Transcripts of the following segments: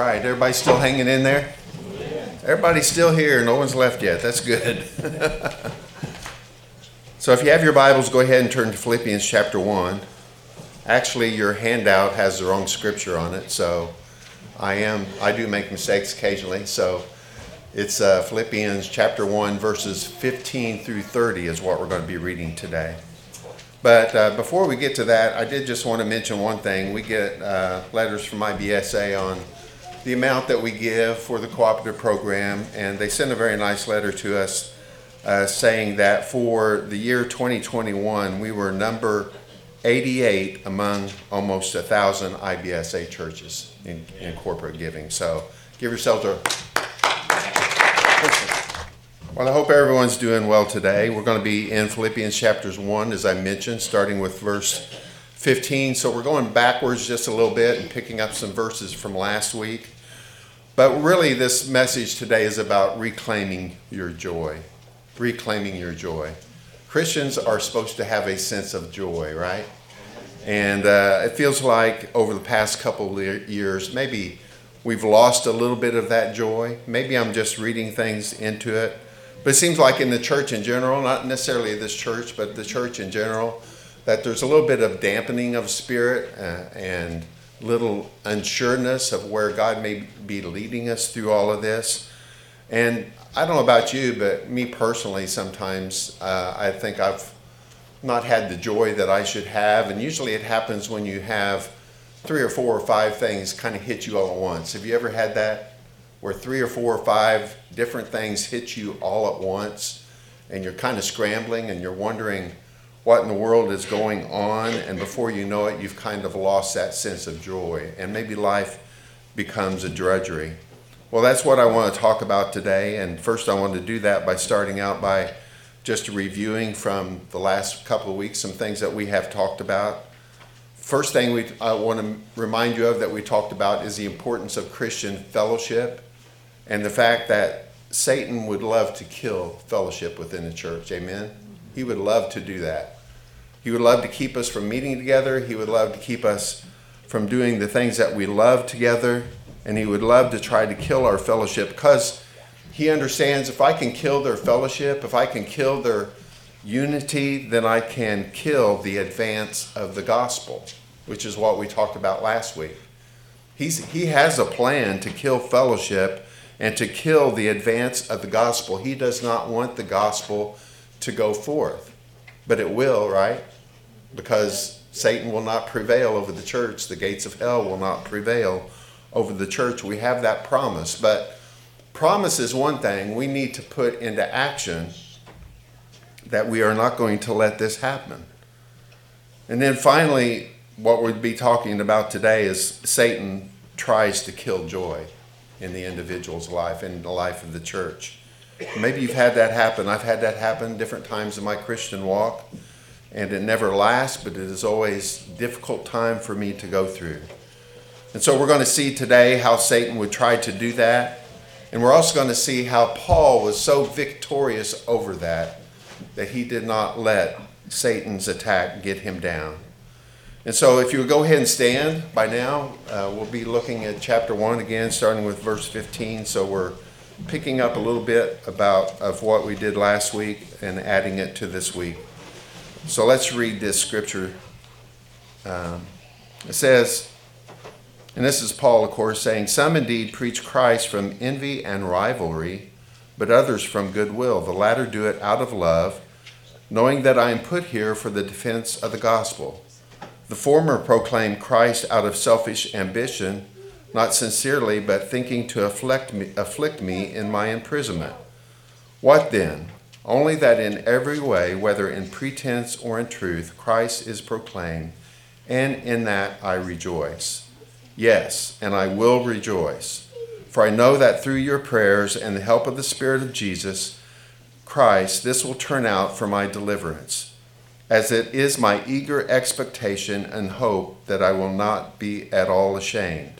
right, everybody still hanging in there? Everybody's still here. No one's left yet. That's good. so if you have your Bibles, go ahead and turn to Philippians chapter 1. Actually, your handout has the wrong scripture on it, so I am I do make mistakes occasionally. So it's uh, Philippians chapter 1 verses 15 through 30 is what we're going to be reading today. But uh, before we get to that, I did just want to mention one thing. We get uh, letters from IBSA on the amount that we give for the cooperative program, and they sent a very nice letter to us uh, saying that for the year 2021, we were number 88 among almost a thousand IBSA churches in, in corporate giving. So give yourselves a well, I hope everyone's doing well today. We're going to be in Philippians chapters 1, as I mentioned, starting with verse 15. So we're going backwards just a little bit and picking up some verses from last week. But really, this message today is about reclaiming your joy. Reclaiming your joy. Christians are supposed to have a sense of joy, right? And uh, it feels like over the past couple of years, maybe we've lost a little bit of that joy. Maybe I'm just reading things into it. But it seems like in the church in general, not necessarily this church, but the church in general, that there's a little bit of dampening of spirit uh, and little unsureness of where God may be leading us through all of this. And I don't know about you, but me personally, sometimes uh, I think I've not had the joy that I should have. And usually it happens when you have three or four or five things kind of hit you all at once. Have you ever had that? where three or four or five different things hit you all at once and you're kind of scrambling and you're wondering what in the world is going on and before you know it you've kind of lost that sense of joy and maybe life becomes a drudgery well that's what i want to talk about today and first i want to do that by starting out by just reviewing from the last couple of weeks some things that we have talked about first thing we I want to remind you of that we talked about is the importance of christian fellowship and the fact that Satan would love to kill fellowship within the church. Amen? He would love to do that. He would love to keep us from meeting together. He would love to keep us from doing the things that we love together. And he would love to try to kill our fellowship because he understands if I can kill their fellowship, if I can kill their unity, then I can kill the advance of the gospel, which is what we talked about last week. He's, he has a plan to kill fellowship and to kill the advance of the gospel. He does not want the gospel to go forth, but it will, right? Because Satan will not prevail over the church, the gates of hell will not prevail over the church. We have that promise, but promise is one thing we need to put into action that we are not going to let this happen. And then finally, what we'd be talking about today is Satan tries to kill joy in the individual's life, in the life of the church. Maybe you've had that happen. I've had that happen different times in my Christian walk, and it never lasts, but it is always a difficult time for me to go through. And so we're going to see today how Satan would try to do that. And we're also going to see how Paul was so victorious over that that he did not let Satan's attack get him down. And so, if you would go ahead and stand by now, uh, we'll be looking at chapter 1 again, starting with verse 15. So, we're picking up a little bit about of what we did last week and adding it to this week. So, let's read this scripture. Um, it says, and this is Paul, of course, saying, Some indeed preach Christ from envy and rivalry, but others from goodwill. The latter do it out of love, knowing that I am put here for the defense of the gospel. The former proclaim Christ out of selfish ambition, not sincerely, but thinking to afflict me, afflict me in my imprisonment. What then? Only that in every way, whether in pretense or in truth, Christ is proclaimed, and in that I rejoice. Yes, and I will rejoice. For I know that through your prayers and the help of the Spirit of Jesus Christ, this will turn out for my deliverance as it is my eager expectation and hope that I will not be at all ashamed,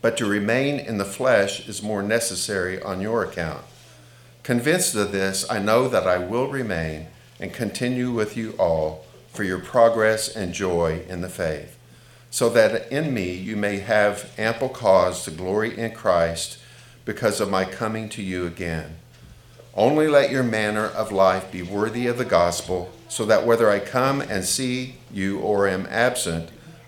But to remain in the flesh is more necessary on your account. Convinced of this, I know that I will remain and continue with you all for your progress and joy in the faith, so that in me you may have ample cause to glory in Christ because of my coming to you again. Only let your manner of life be worthy of the gospel, so that whether I come and see you or am absent,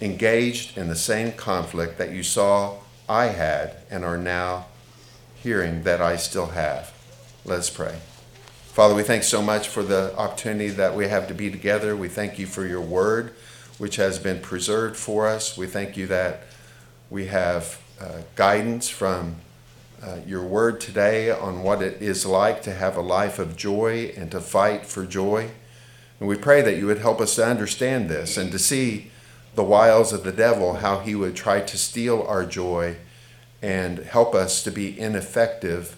engaged in the same conflict that you saw I had and are now hearing that I still have. Let's pray. Father, we thank so much for the opportunity that we have to be together. We thank you for your word, which has been preserved for us. We thank you that we have uh, guidance from uh, your word today on what it is like to have a life of joy and to fight for joy. And we pray that you would help us to understand this and to see the wiles of the devil, how he would try to steal our joy and help us to be ineffective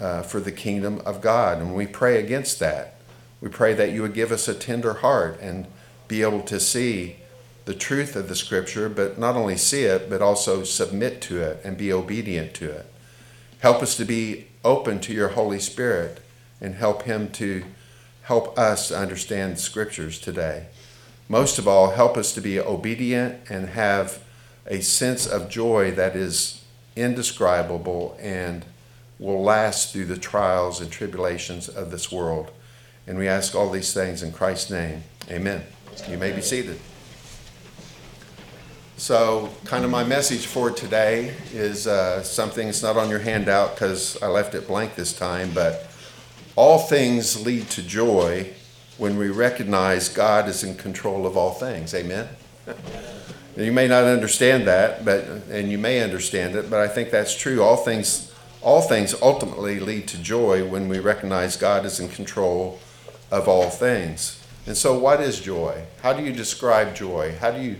uh, for the kingdom of God. And we pray against that. We pray that you would give us a tender heart and be able to see the truth of the scripture, but not only see it, but also submit to it and be obedient to it. Help us to be open to your Holy Spirit and help Him to help us understand scriptures today. Most of all, help us to be obedient and have a sense of joy that is indescribable and will last through the trials and tribulations of this world. And we ask all these things in Christ's name. Amen. You may be seated. So, kind of my message for today is uh, something that's not on your handout because I left it blank this time, but all things lead to joy when we recognize God is in control of all things. Amen? you may not understand that, but and you may understand it, but I think that's true. All things all things ultimately lead to joy when we recognize God is in control of all things. And so what is joy? How do you describe joy? How do you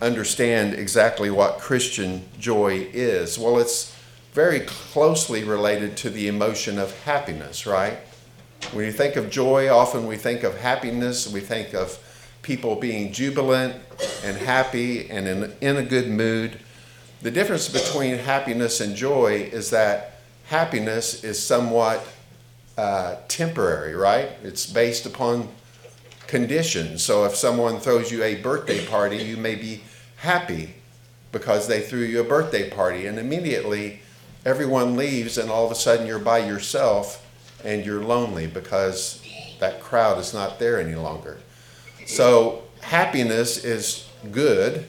understand exactly what Christian joy is. Well, it's very closely related to the emotion of happiness, right? When you think of joy, often we think of happiness, we think of people being jubilant and happy and in, in a good mood. The difference between happiness and joy is that happiness is somewhat uh, temporary, right? It's based upon conditions. So if someone throws you a birthday party, you may be happy because they threw you a birthday party, and immediately everyone leaves, and all of a sudden you're by yourself and you're lonely because that crowd is not there any longer. So happiness is good,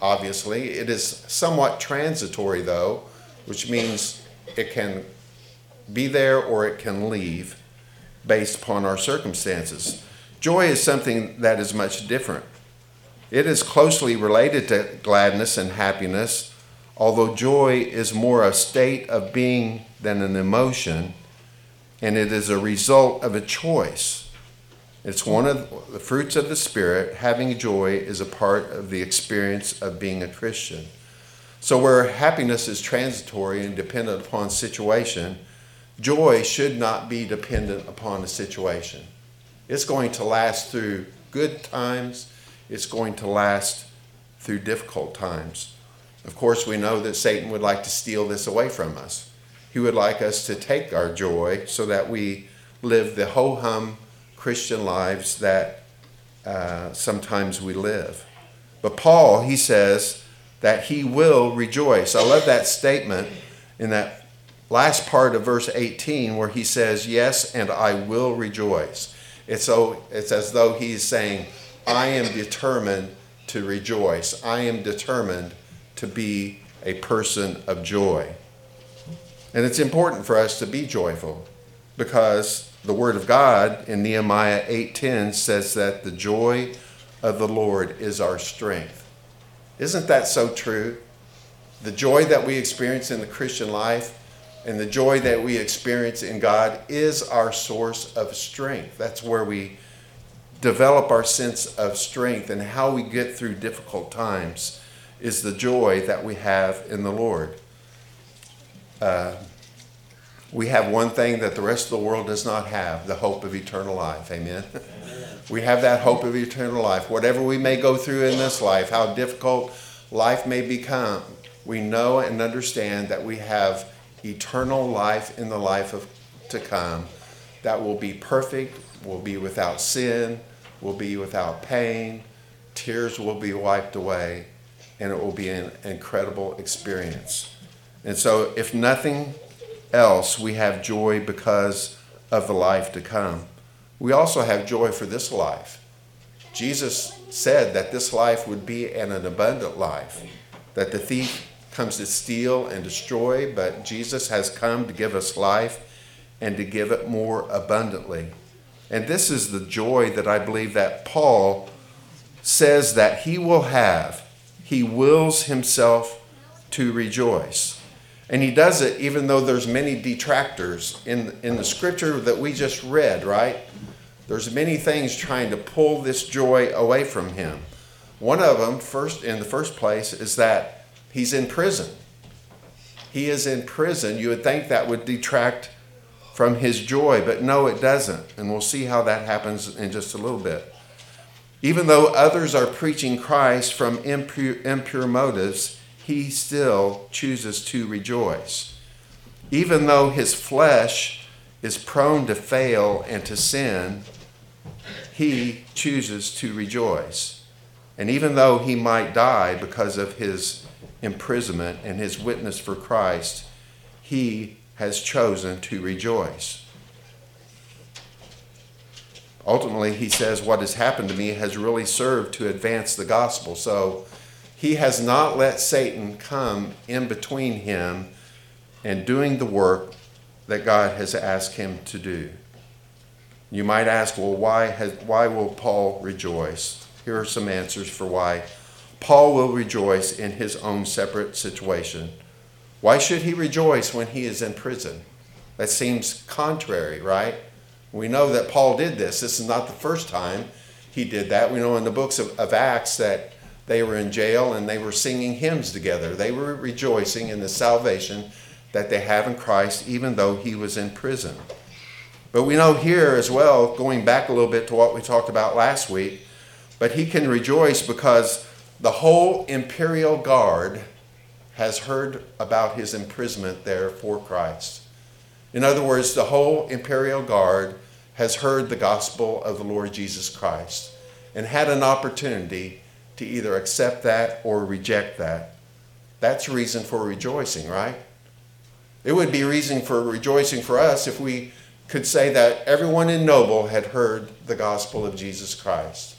obviously. It is somewhat transitory, though, which means it can be there or it can leave based upon our circumstances. Joy is something that is much different. It is closely related to gladness and happiness, although joy is more a state of being than an emotion, and it is a result of a choice. It's one of the fruits of the Spirit. Having joy is a part of the experience of being a Christian. So, where happiness is transitory and dependent upon situation, joy should not be dependent upon a situation. It's going to last through good times, it's going to last through difficult times. Of course, we know that Satan would like to steal this away from us. He would like us to take our joy so that we live the ho hum Christian lives that uh, sometimes we live. But Paul, he says that he will rejoice. I love that statement in that last part of verse 18 where he says, Yes, and I will rejoice. It's, so, it's as though he's saying, I am determined to rejoice. I am determined to be a person of joy. And it's important for us to be joyful because the Word of God in Nehemiah 8:10 says that the joy of the Lord is our strength. Isn't that so true? The joy that we experience in the Christian life and the joy that we experience in God is our source of strength. That's where we develop our sense of strength and how we get through difficult times is the joy that we have in the Lord. Uh, we have one thing that the rest of the world does not have the hope of eternal life. Amen. Amen. We have that hope of eternal life. Whatever we may go through in this life, how difficult life may become, we know and understand that we have eternal life in the life of, to come that will be perfect, will be without sin, will be without pain, tears will be wiped away, and it will be an incredible experience. And so, if nothing else, we have joy because of the life to come. We also have joy for this life. Jesus said that this life would be an, an abundant life, that the thief comes to steal and destroy, but Jesus has come to give us life and to give it more abundantly. And this is the joy that I believe that Paul says that he will have. He wills himself to rejoice. And he does it even though there's many detractors in, in the scripture that we just read, right? There's many things trying to pull this joy away from him. One of them, first in the first place, is that he's in prison. He is in prison. You would think that would detract from his joy, but no, it doesn't. And we'll see how that happens in just a little bit. Even though others are preaching Christ from impure, impure motives, he still chooses to rejoice. Even though his flesh is prone to fail and to sin, he chooses to rejoice. And even though he might die because of his imprisonment and his witness for Christ, he has chosen to rejoice. Ultimately, he says, What has happened to me has really served to advance the gospel. So he has not let Satan come in between him and doing the work that God has asked him to do. You might ask, well, why, has, why will Paul rejoice? Here are some answers for why Paul will rejoice in his own separate situation. Why should he rejoice when he is in prison? That seems contrary, right? We know that Paul did this. This is not the first time he did that. We know in the books of, of Acts that they were in jail and they were singing hymns together. They were rejoicing in the salvation that they have in Christ, even though he was in prison. But we know here as well, going back a little bit to what we talked about last week, but he can rejoice because the whole imperial guard has heard about his imprisonment there for Christ. In other words, the whole imperial guard has heard the gospel of the Lord Jesus Christ and had an opportunity to either accept that or reject that. That's reason for rejoicing, right? It would be reason for rejoicing for us if we could say that everyone in Noble had heard the gospel of Jesus Christ,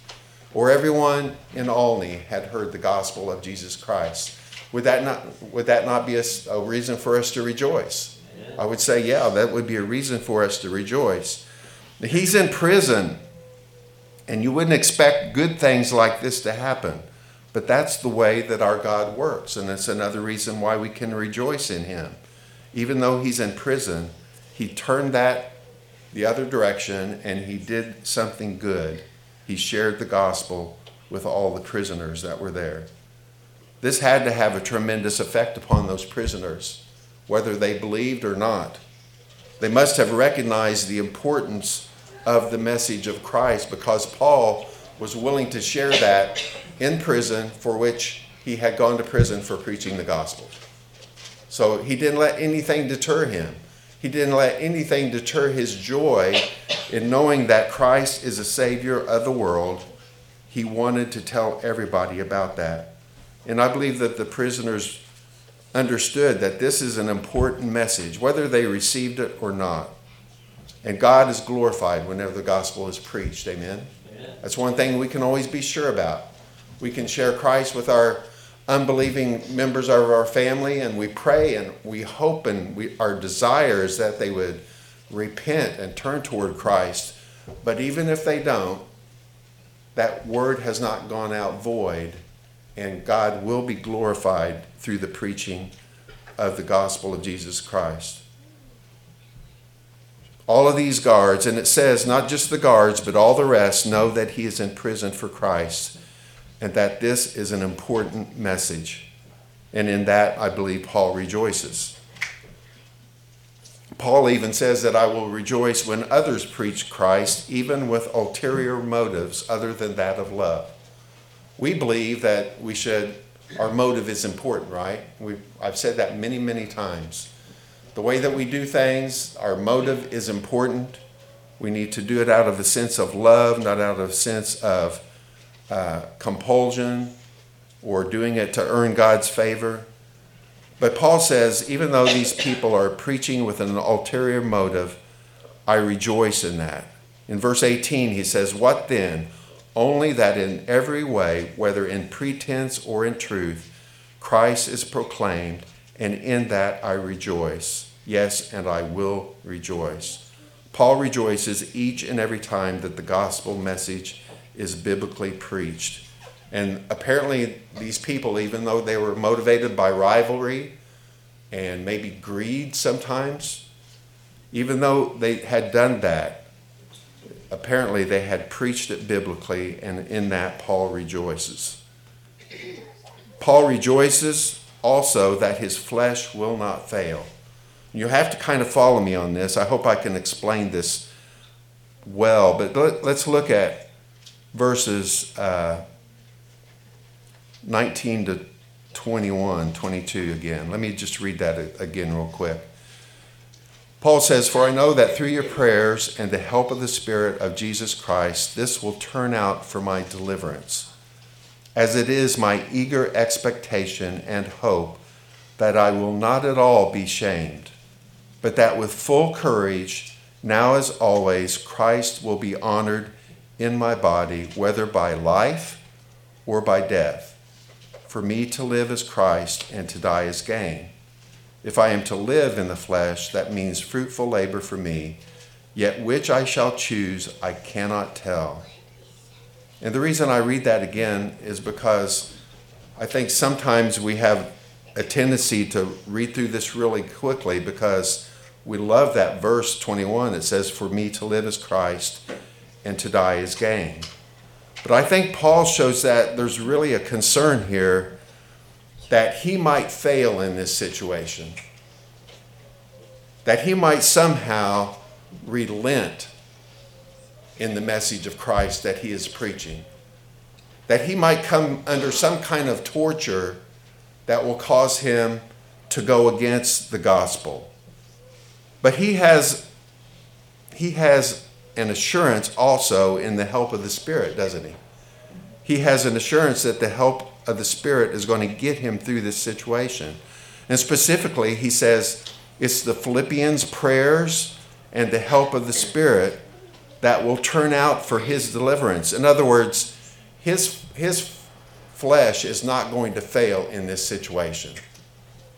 or everyone in Olney had heard the gospel of Jesus Christ. Would that not, would that not be a, a reason for us to rejoice? I would say, yeah, that would be a reason for us to rejoice. He's in prison, and you wouldn't expect good things like this to happen. But that's the way that our God works, and it's another reason why we can rejoice in Him. Even though He's in prison, He turned that the other direction and He did something good. He shared the gospel with all the prisoners that were there. This had to have a tremendous effect upon those prisoners, whether they believed or not. They must have recognized the importance of the message of Christ because Paul was willing to share that in prison for which he had gone to prison for preaching the gospel. So he didn't let anything deter him. He didn't let anything deter his joy in knowing that Christ is a Savior of the world. He wanted to tell everybody about that. And I believe that the prisoners understood that this is an important message, whether they received it or not. And God is glorified whenever the gospel is preached. Amen? Amen. That's one thing we can always be sure about. We can share Christ with our unbelieving members of our family, and we pray and we hope and we, our desire is that they would repent and turn toward Christ. But even if they don't, that word has not gone out void, and God will be glorified through the preaching of the gospel of Jesus Christ. All of these guards, and it says not just the guards, but all the rest know that he is in prison for Christ and that this is an important message. And in that, I believe Paul rejoices. Paul even says that I will rejoice when others preach Christ, even with ulterior motives other than that of love. We believe that we should, our motive is important, right? we I've said that many, many times. The way that we do things, our motive is important. We need to do it out of a sense of love, not out of a sense of uh, compulsion or doing it to earn God's favor. But Paul says, even though these people are preaching with an ulterior motive, I rejoice in that. In verse 18, he says, What then? Only that in every way, whether in pretense or in truth, Christ is proclaimed, and in that I rejoice. Yes, and I will rejoice. Paul rejoices each and every time that the gospel message is biblically preached. And apparently, these people, even though they were motivated by rivalry and maybe greed sometimes, even though they had done that, apparently they had preached it biblically, and in that, Paul rejoices. Paul rejoices also that his flesh will not fail. You have to kind of follow me on this. I hope I can explain this well, but let, us look at verses uh, 19 to 21, 22 again. Let me just read that again, real quick. Paul says, For I know that through your prayers and the help of the Spirit of Jesus Christ, this will turn out for my deliverance, as it is my eager expectation and hope that I will not at all be shamed, but that with full courage, now as always, Christ will be honored in my body, whether by life or by death. For me to live is Christ, and to die is gain. If I am to live in the flesh, that means fruitful labor for me, yet which I shall choose, I cannot tell. And the reason I read that again is because I think sometimes we have a tendency to read through this really quickly because we love that verse 21 that says, For me to live is Christ and to die is gain. But I think Paul shows that there's really a concern here that he might fail in this situation, that he might somehow relent in the message of Christ that he is preaching, that he might come under some kind of torture that will cause him to go against the gospel. But he has he has an assurance also in the help of the Spirit, doesn't he? He has an assurance that the help of the Spirit is going to get him through this situation. And specifically, he says it's the Philippians' prayers and the help of the Spirit that will turn out for his deliverance. In other words, his, his flesh is not going to fail in this situation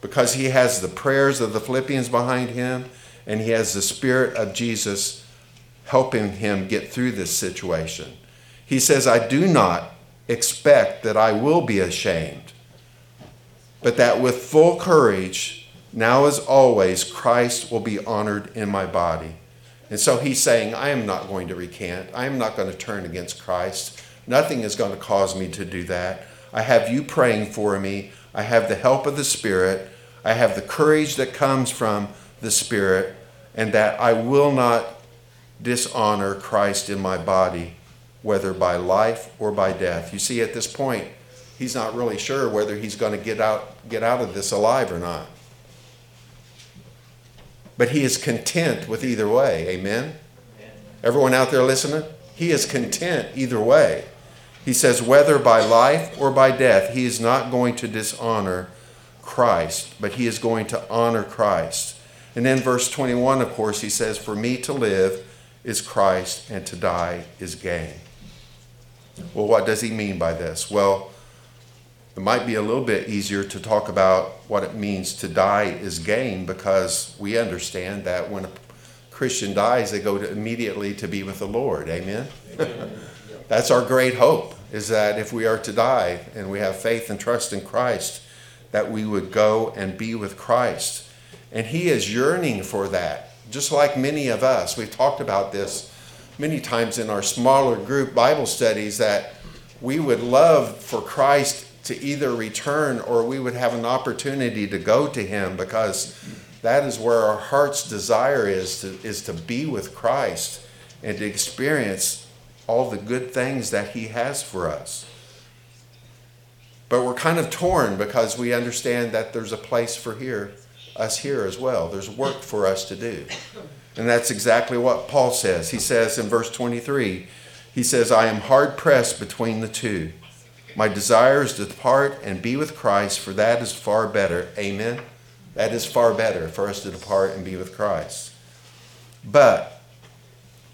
because he has the prayers of the Philippians behind him and he has the Spirit of Jesus helping him get through this situation. He says, I do not expect that I will be ashamed, but that with full courage, now as always, Christ will be honored in my body. And so he's saying, I am not going to recant. I am not going to turn against Christ. Nothing is going to cause me to do that. I have you praying for me. I have the help of the Spirit. I have the courage that comes from the Spirit, and that I will not dishonor Christ in my body, whether by life or by death. You see, at this point, he's not really sure whether he's going to get out, get out of this alive or not. But he is content with either way. Amen? Everyone out there listening? He is content either way. He says, whether by life or by death, he is not going to dishonor Christ, but he is going to honor Christ. And then, verse 21, of course, he says, For me to live is Christ and to die is gain. Well, what does he mean by this? Well, it might be a little bit easier to talk about what it means to die is gain because we understand that when a Christian dies, they go to immediately to be with the Lord. Amen. That's our great hope is that if we are to die and we have faith and trust in Christ, that we would go and be with Christ. And He is yearning for that, just like many of us. We've talked about this many times in our smaller group Bible studies that we would love for Christ to either return or we would have an opportunity to go to Him because that is where our heart's desire is to, is to be with Christ and to experience all the good things that He has for us. But we're kind of torn because we understand that there's a place for here, us here as well. There's work for us to do. And that's exactly what Paul says. He says in verse 23, he says, I am hard pressed between the two. My desire is to depart and be with Christ, for that is far better. Amen. That is far better for us to depart and be with Christ. But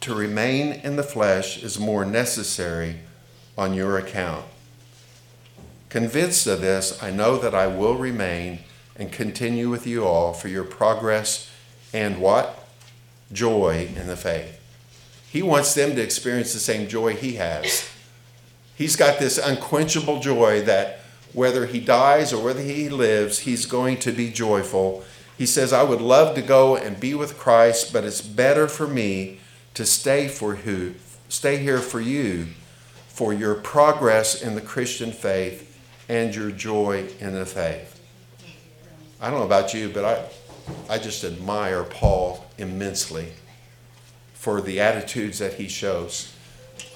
to remain in the flesh is more necessary on your account. Convinced of this, I know that I will remain and continue with you all for your progress and what? Joy in the faith. He wants them to experience the same joy he has. He's got this unquenchable joy that whether he dies or whether he lives, he's going to be joyful. He says, I would love to go and be with Christ, but it's better for me to stay for who stay here for you for your progress in the Christian faith and your joy in the faith. I don't know about you, but I, I just admire Paul immensely for the attitudes that he shows.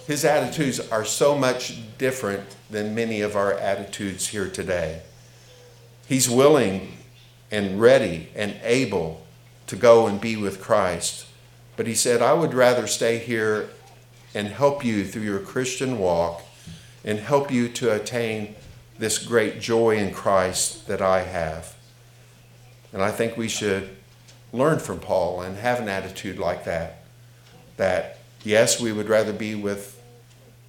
His attitudes are so much different than many of our attitudes here today. He's willing and ready and able to go and be with Christ. But he said, I would rather stay here and help you through your Christian walk and help you to attain this great joy in Christ that I have. And I think we should learn from Paul and have an attitude like that. That, yes, we would rather be with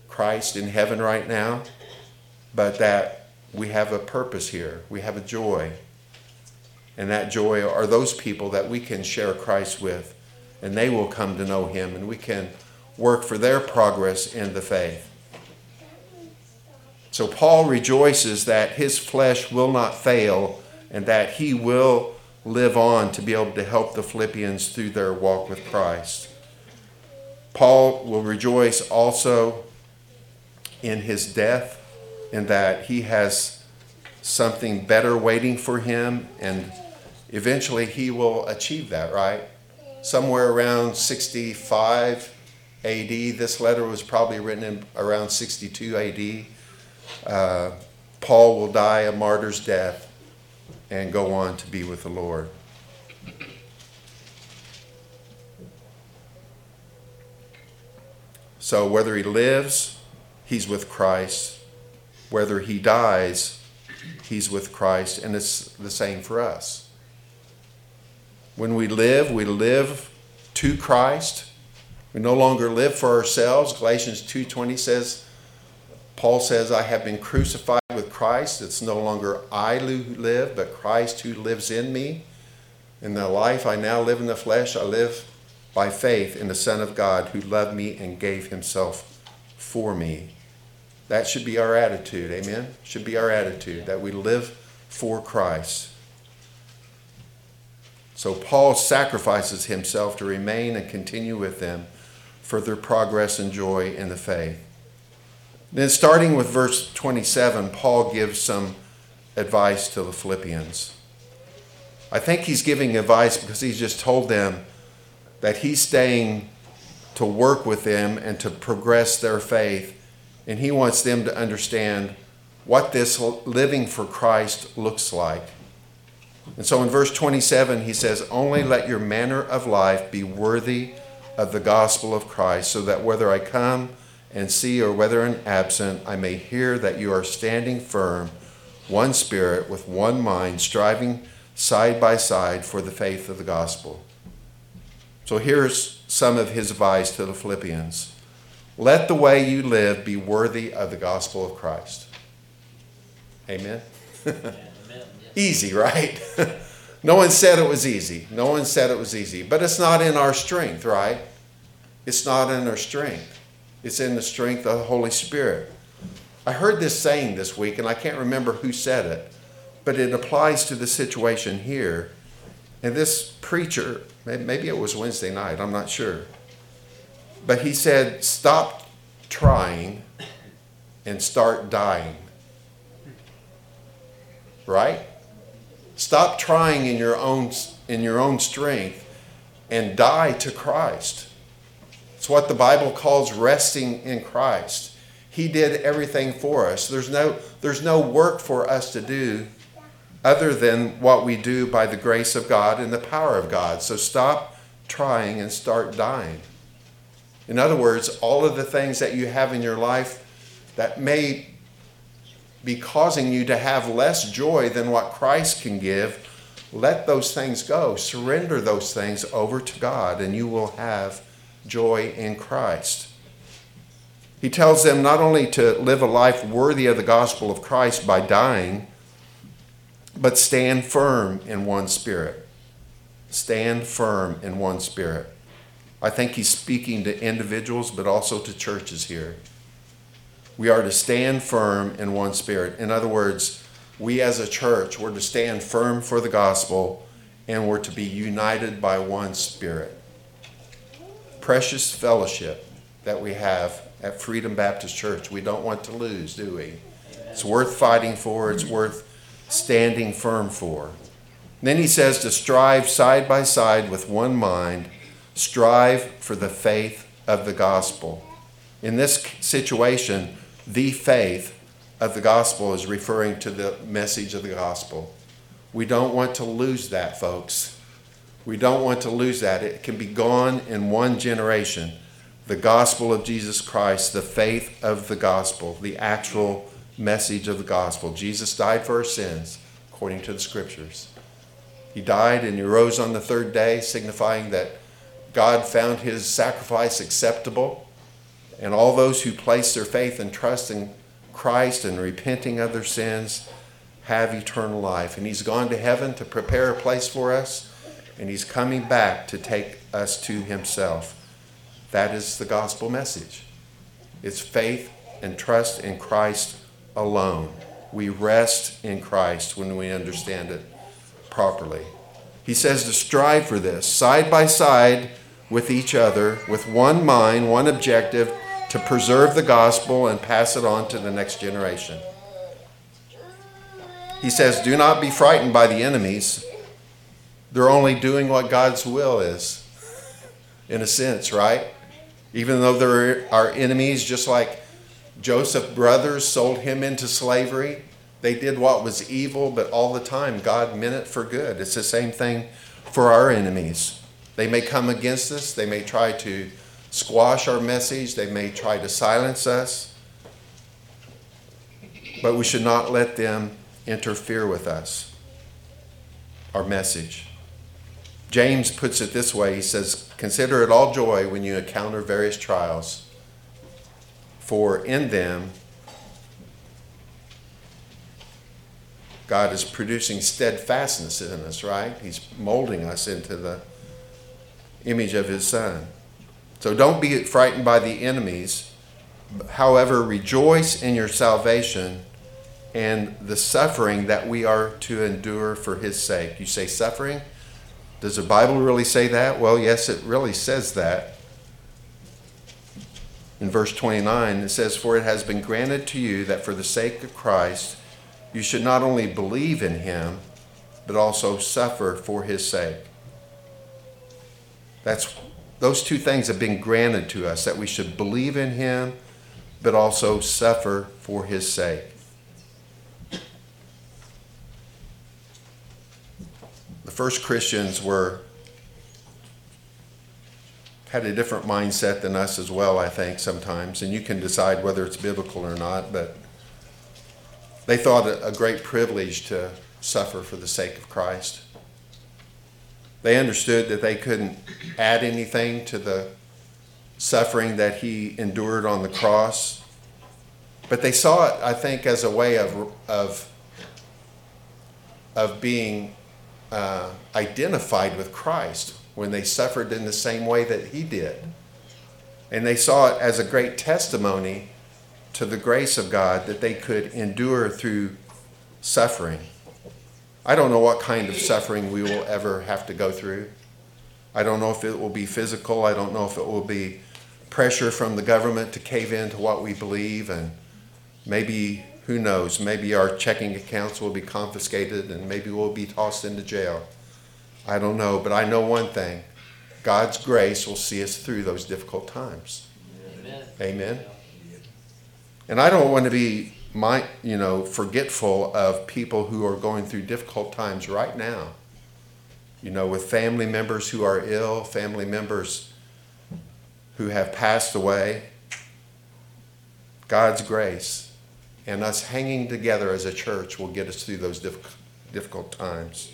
Christ in heaven right now, but that we have a purpose here, we have a joy. And that joy are those people that we can share Christ with, and they will come to know Him, and we can work for their progress in the faith. So Paul rejoices that his flesh will not fail and that he will live on to be able to help the Philippians through their walk with Christ. Paul will rejoice also in his death in that he has something better waiting for him and eventually he will achieve that, right? Somewhere around 65 AD. This letter was probably written in around 62 AD uh, Paul will die a martyr's death and go on to be with the Lord. So whether he lives, he's with Christ. Whether he dies, he's with Christ. And it's the same for us. When we live, we live to Christ. We no longer live for ourselves. Galatians 2:20 says, Paul says, I have been crucified Christ. It's no longer I who live, but Christ who lives in me. In the life I now live in the flesh, I live by faith in the Son of God who loved me and gave himself for me. That should be our attitude. Amen? Should be our attitude that we live for Christ. So Paul sacrifices himself to remain and continue with them for their progress and joy in the faith. Then, starting with verse 27, Paul gives some advice to the Philippians. I think he's giving advice because he's just told them that he's staying to work with them and to progress their faith, and he wants them to understand what this living for Christ looks like. And so in verse 27, he says, Only let your manner of life be worthy of the gospel of Christ, so that whether I come and see, or whether in absent, I may hear that you are standing firm, one spirit, with one mind, striving side by side for the faith of the gospel. So here's some of his advice to the Philippians Let the way you live be worthy of the gospel of Christ. Amen. Easy, right? No one said it was easy. No one said it was easy. But it's not in our strength, right? It's not in our strength. It's in the strength of the Holy Spirit. I heard this saying this week, and I can't remember who said it, but it applies to the situation here. And this preacher, maybe it was Wednesday night, I'm not sure, but he said, Stop trying and start dying. Right? Stop trying in your own in your own strength and die to Christ. It's what the Bible calls resting in Christ. He did everything for us. There's no there's no work for us to do other than what we do by the grace of God and the power of God. So stop trying and start dying. In other words, all of the things that you have in your life that may be causing you to have less joy than what Christ can give, let those things go. Surrender those things over to God, and you will have joy in Christ. He tells them not only to live a life worthy of the gospel of Christ by dying, but stand firm in one spirit. Stand firm in one spirit. I think he's speaking to individuals, but also to churches here. We are to stand firm in one spirit. In other words, we as a church, we're to stand firm for the gospel and we're to be united by one spirit. Precious fellowship that we have at Freedom Baptist Church, we don't want to lose, do we? It's worth fighting for, it's worth standing firm for. And then he says to strive side by side with one mind strive for the faith of the gospel. In this situation, the faith of the gospel is referring to the message of the gospel. We don't want to lose that, folks. We don't want to lose that. It can be gone in one generation. The gospel of Jesus Christ, the faith of the gospel, the actual message of the gospel. Jesus died for our sins, according to the scriptures. He died and he rose on the third day, signifying that God found his sacrifice acceptable, and all those who place their faith and trust in Christ and repenting of their sins have eternal life. And he's gone to heaven to prepare a place for us, and he's coming back to take us to himself. That is the gospel message. It's faith and trust in Christ alone. We rest in Christ when we understand it properly. He says to strive for this side by side with each other, with one mind, one objective, to preserve the gospel and pass it on to the next generation. He says, Do not be frightened by the enemies. They're only doing what God's will is, in a sense, right? Even though there are our enemies, just like Joseph's brothers sold him into slavery, they did what was evil, but all the time God meant it for good. It's the same thing for our enemies. They may come against us, they may try to squash our message, they may try to silence us, but we should not let them interfere with us, our message. James puts it this way he says, Consider it all joy when you encounter various trials, for in them God is producing steadfastness in us, right? He's molding us into the image of his son. So don't be frightened by the enemies. However, rejoice in your salvation and the suffering that we are to endure for his sake. You say suffering? Does the Bible really say that? Well, yes, it really says that. In verse 29, it says, For it has been granted to you that for the sake of Christ, you should not only believe in him, but also suffer for his sake. That's those two things have been granted to us that we should believe in him but also suffer for his sake. First Christians were had a different mindset than us as well, I think, sometimes, and you can decide whether it's biblical or not, but they thought it a great privilege to suffer for the sake of Christ. They understood that they couldn't add anything to the suffering that he endured on the cross. But they saw it, I think, as a way of, of, of being uh, identified with Christ when they suffered in the same way that he did. And they saw it as a great testimony to the grace of God that they could endure through suffering. I don't know what kind of suffering we will ever have to go through. I don't know if it will be physical. I don't know if it will be pressure from the government to cave in to what we believe. And maybe, who knows, maybe our checking accounts will be confiscated and maybe we'll be tossed into jail. I don't know. But I know one thing God's grace will see us through those difficult times. Amen. Amen. And I don't want to be my, you know, forgetful of people who are going through difficult times right now. You know, with family members who are ill, family members who have passed away. God's grace and us hanging together as a church will get us through those difficult times.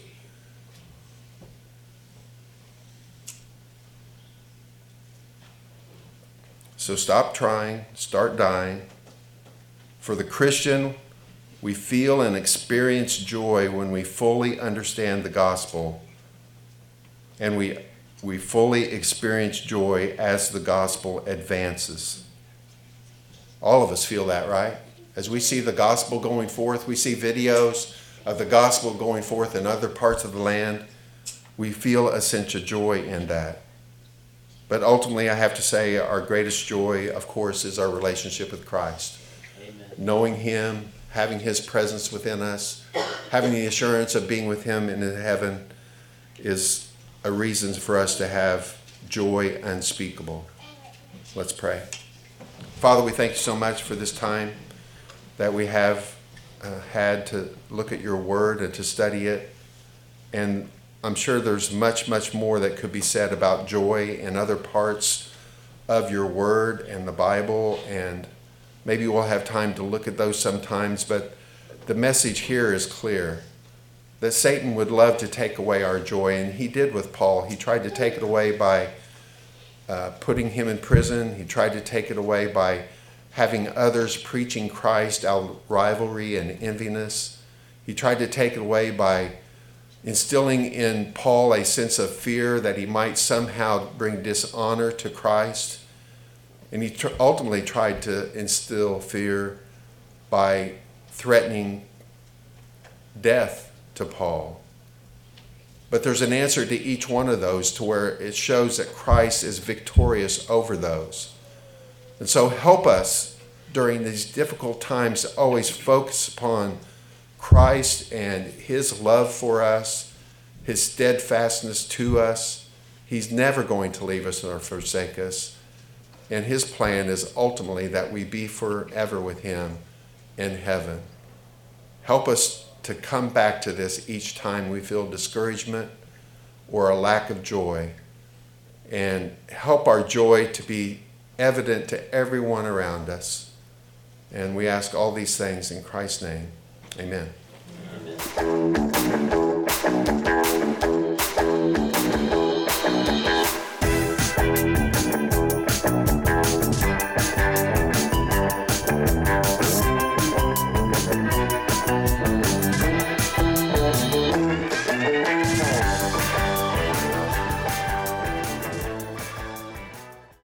So stop trying, start dying. For the Christian, we feel and experience joy when we fully understand the gospel and we, we fully experience joy as the gospel advances. All of us feel that, right? As we see the gospel going forth, we see videos of the gospel going forth in other parts of the land, we feel a sense of joy in that. But ultimately, I have to say, our greatest joy, of course, is our relationship with Christ. Amen. Knowing Him, having His presence within us, having the assurance of being with Him in heaven is a reason for us to have joy unspeakable. Let's pray. Father, we thank you so much for this time that we have uh, had to look at your word and to study it. And I'm sure there's much, much more that could be said about joy and other parts of your word and the Bible, and maybe we'll have time to look at those sometimes, but the message here is clear that Satan would love to take away our joy, and he did with Paul. He tried to take it away by uh, putting him in prison, he tried to take it away by having others preaching Christ out rivalry and enviness. He tried to take it away by instilling in Paul a sense of fear that he might somehow bring dishonor to Christ. And he tr- ultimately tried to instill fear by threatening death to Paul. But there's an answer to each one of those to where it shows that Christ is victorious over those. And so help us during these difficult times to always focus upon Christ and his love for us, his steadfastness to us. He's never going to leave us or forsake us. And his plan is ultimately that we be forever with him in heaven. Help us to come back to this each time we feel discouragement or a lack of joy. And help our joy to be evident to everyone around us. And we ask all these things in Christ's name. Amen. Amen.